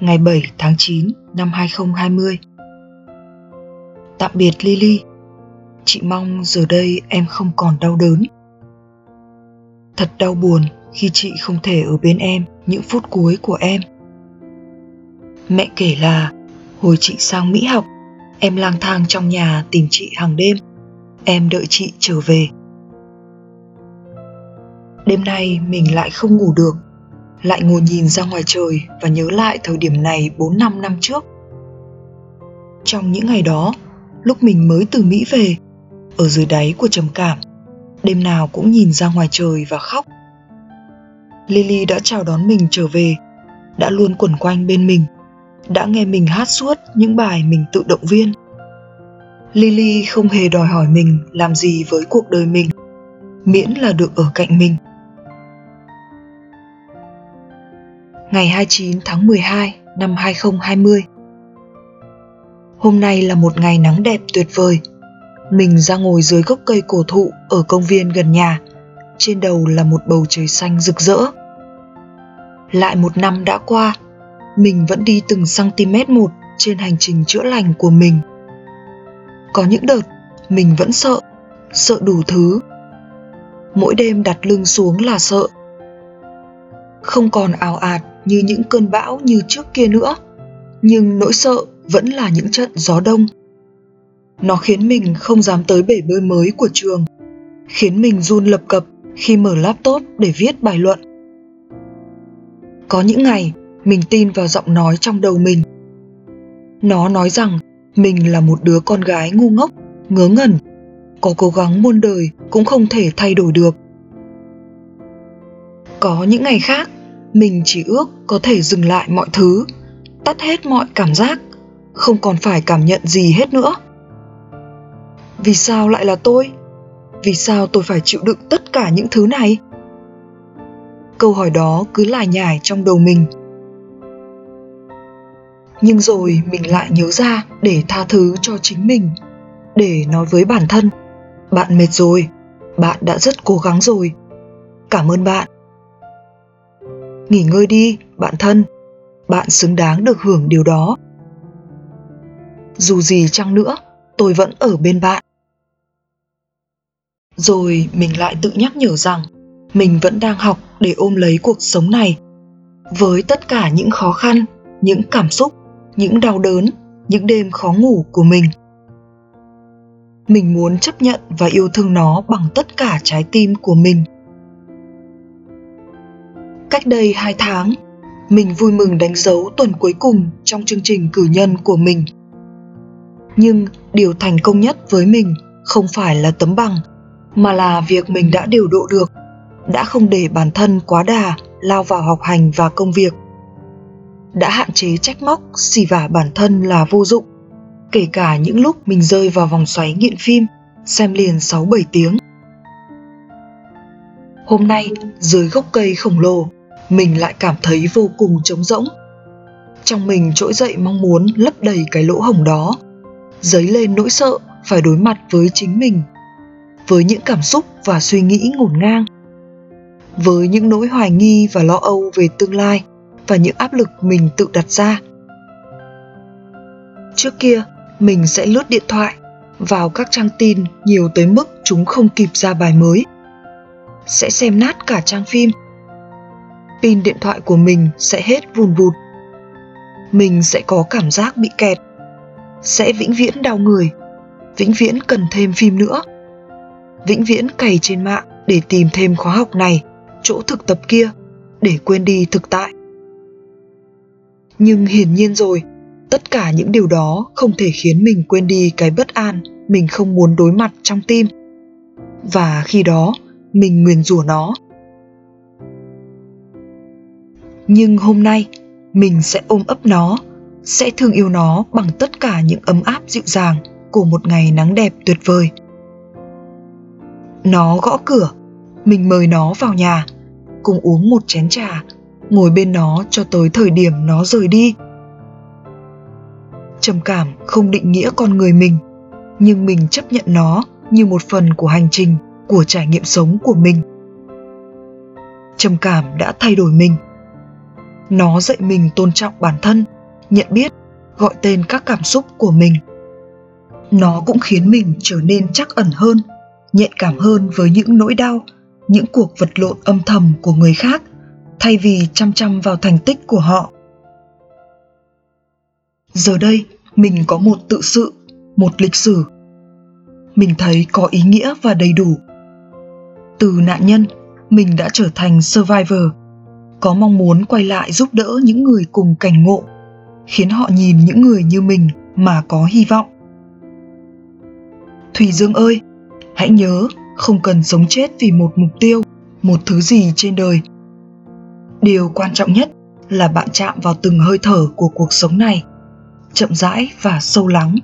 ngày 7 tháng 9 năm 2020. Tạm biệt Lily. Chị mong giờ đây em không còn đau đớn. Thật đau buồn khi chị không thể ở bên em những phút cuối của em. Mẹ kể là hồi chị sang Mỹ học, em lang thang trong nhà tìm chị hàng đêm. Em đợi chị trở về. Đêm nay mình lại không ngủ được lại ngồi nhìn ra ngoài trời và nhớ lại thời điểm này 4 năm năm trước. Trong những ngày đó, lúc mình mới từ Mỹ về, ở dưới đáy của trầm cảm, đêm nào cũng nhìn ra ngoài trời và khóc. Lily đã chào đón mình trở về, đã luôn quẩn quanh bên mình, đã nghe mình hát suốt những bài mình tự động viên. Lily không hề đòi hỏi mình làm gì với cuộc đời mình, miễn là được ở cạnh mình. Ngày 29 tháng 12 năm 2020. Hôm nay là một ngày nắng đẹp tuyệt vời. Mình ra ngồi dưới gốc cây cổ thụ ở công viên gần nhà. Trên đầu là một bầu trời xanh rực rỡ. Lại một năm đã qua, mình vẫn đi từng cm một trên hành trình chữa lành của mình. Có những đợt mình vẫn sợ, sợ đủ thứ. Mỗi đêm đặt lưng xuống là sợ. Không còn ảo ạt như những cơn bão như trước kia nữa. Nhưng nỗi sợ vẫn là những trận gió đông. Nó khiến mình không dám tới bể bơi mới của trường, khiến mình run lập cập khi mở laptop để viết bài luận. Có những ngày, mình tin vào giọng nói trong đầu mình. Nó nói rằng mình là một đứa con gái ngu ngốc, ngớ ngẩn, có cố gắng muôn đời cũng không thể thay đổi được. Có những ngày khác mình chỉ ước có thể dừng lại mọi thứ, tắt hết mọi cảm giác, không còn phải cảm nhận gì hết nữa. Vì sao lại là tôi? Vì sao tôi phải chịu đựng tất cả những thứ này? Câu hỏi đó cứ lải nhải trong đầu mình. Nhưng rồi mình lại nhớ ra để tha thứ cho chính mình, để nói với bản thân. Bạn mệt rồi, bạn đã rất cố gắng rồi. Cảm ơn bạn nghỉ ngơi đi, bạn thân. Bạn xứng đáng được hưởng điều đó. Dù gì chăng nữa, tôi vẫn ở bên bạn. Rồi mình lại tự nhắc nhở rằng, mình vẫn đang học để ôm lấy cuộc sống này. Với tất cả những khó khăn, những cảm xúc, những đau đớn, những đêm khó ngủ của mình mình muốn chấp nhận và yêu thương nó bằng tất cả trái tim của mình. Cách đây 2 tháng, mình vui mừng đánh dấu tuần cuối cùng trong chương trình cử nhân của mình. Nhưng điều thành công nhất với mình không phải là tấm bằng, mà là việc mình đã điều độ được, đã không để bản thân quá đà lao vào học hành và công việc. Đã hạn chế trách móc, xì vả bản thân là vô dụng, kể cả những lúc mình rơi vào vòng xoáy nghiện phim, xem liền 6-7 tiếng. Hôm nay, dưới gốc cây khổng lồ, mình lại cảm thấy vô cùng trống rỗng. Trong mình trỗi dậy mong muốn lấp đầy cái lỗ hổng đó, dấy lên nỗi sợ phải đối mặt với chính mình, với những cảm xúc và suy nghĩ ngổn ngang, với những nỗi hoài nghi và lo âu về tương lai và những áp lực mình tự đặt ra. Trước kia, mình sẽ lướt điện thoại, vào các trang tin nhiều tới mức chúng không kịp ra bài mới, sẽ xem nát cả trang phim pin điện thoại của mình sẽ hết vùn vụt. Mình sẽ có cảm giác bị kẹt. Sẽ vĩnh viễn đau người. Vĩnh viễn cần thêm phim nữa. Vĩnh viễn cày trên mạng để tìm thêm khóa học này, chỗ thực tập kia, để quên đi thực tại. Nhưng hiển nhiên rồi, tất cả những điều đó không thể khiến mình quên đi cái bất an mình không muốn đối mặt trong tim. Và khi đó, mình nguyền rủa nó nhưng hôm nay, mình sẽ ôm ấp nó, sẽ thương yêu nó bằng tất cả những ấm áp dịu dàng của một ngày nắng đẹp tuyệt vời. Nó gõ cửa, mình mời nó vào nhà, cùng uống một chén trà, ngồi bên nó cho tới thời điểm nó rời đi. Trầm cảm không định nghĩa con người mình, nhưng mình chấp nhận nó như một phần của hành trình, của trải nghiệm sống của mình. Trầm cảm đã thay đổi mình nó dạy mình tôn trọng bản thân, nhận biết, gọi tên các cảm xúc của mình. Nó cũng khiến mình trở nên chắc ẩn hơn, nhạy cảm hơn với những nỗi đau, những cuộc vật lộn âm thầm của người khác, thay vì chăm chăm vào thành tích của họ. Giờ đây, mình có một tự sự, một lịch sử. Mình thấy có ý nghĩa và đầy đủ. Từ nạn nhân, mình đã trở thành survivor có mong muốn quay lại giúp đỡ những người cùng cảnh ngộ, khiến họ nhìn những người như mình mà có hy vọng. Thùy dương ơi, hãy nhớ không cần sống chết vì một mục tiêu, một thứ gì trên đời. Điều quan trọng nhất là bạn chạm vào từng hơi thở của cuộc sống này, chậm rãi và sâu lắng.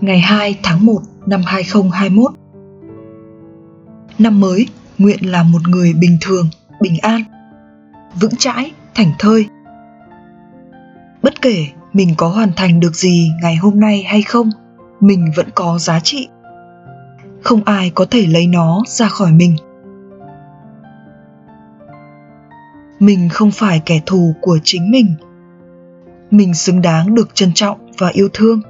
Ngày 2 tháng 1 năm 2021 Năm mới, nguyện là một người bình thường, bình an, vững chãi, thảnh thơi. Bất kể mình có hoàn thành được gì ngày hôm nay hay không, mình vẫn có giá trị. Không ai có thể lấy nó ra khỏi mình. Mình không phải kẻ thù của chính mình. Mình xứng đáng được trân trọng và yêu thương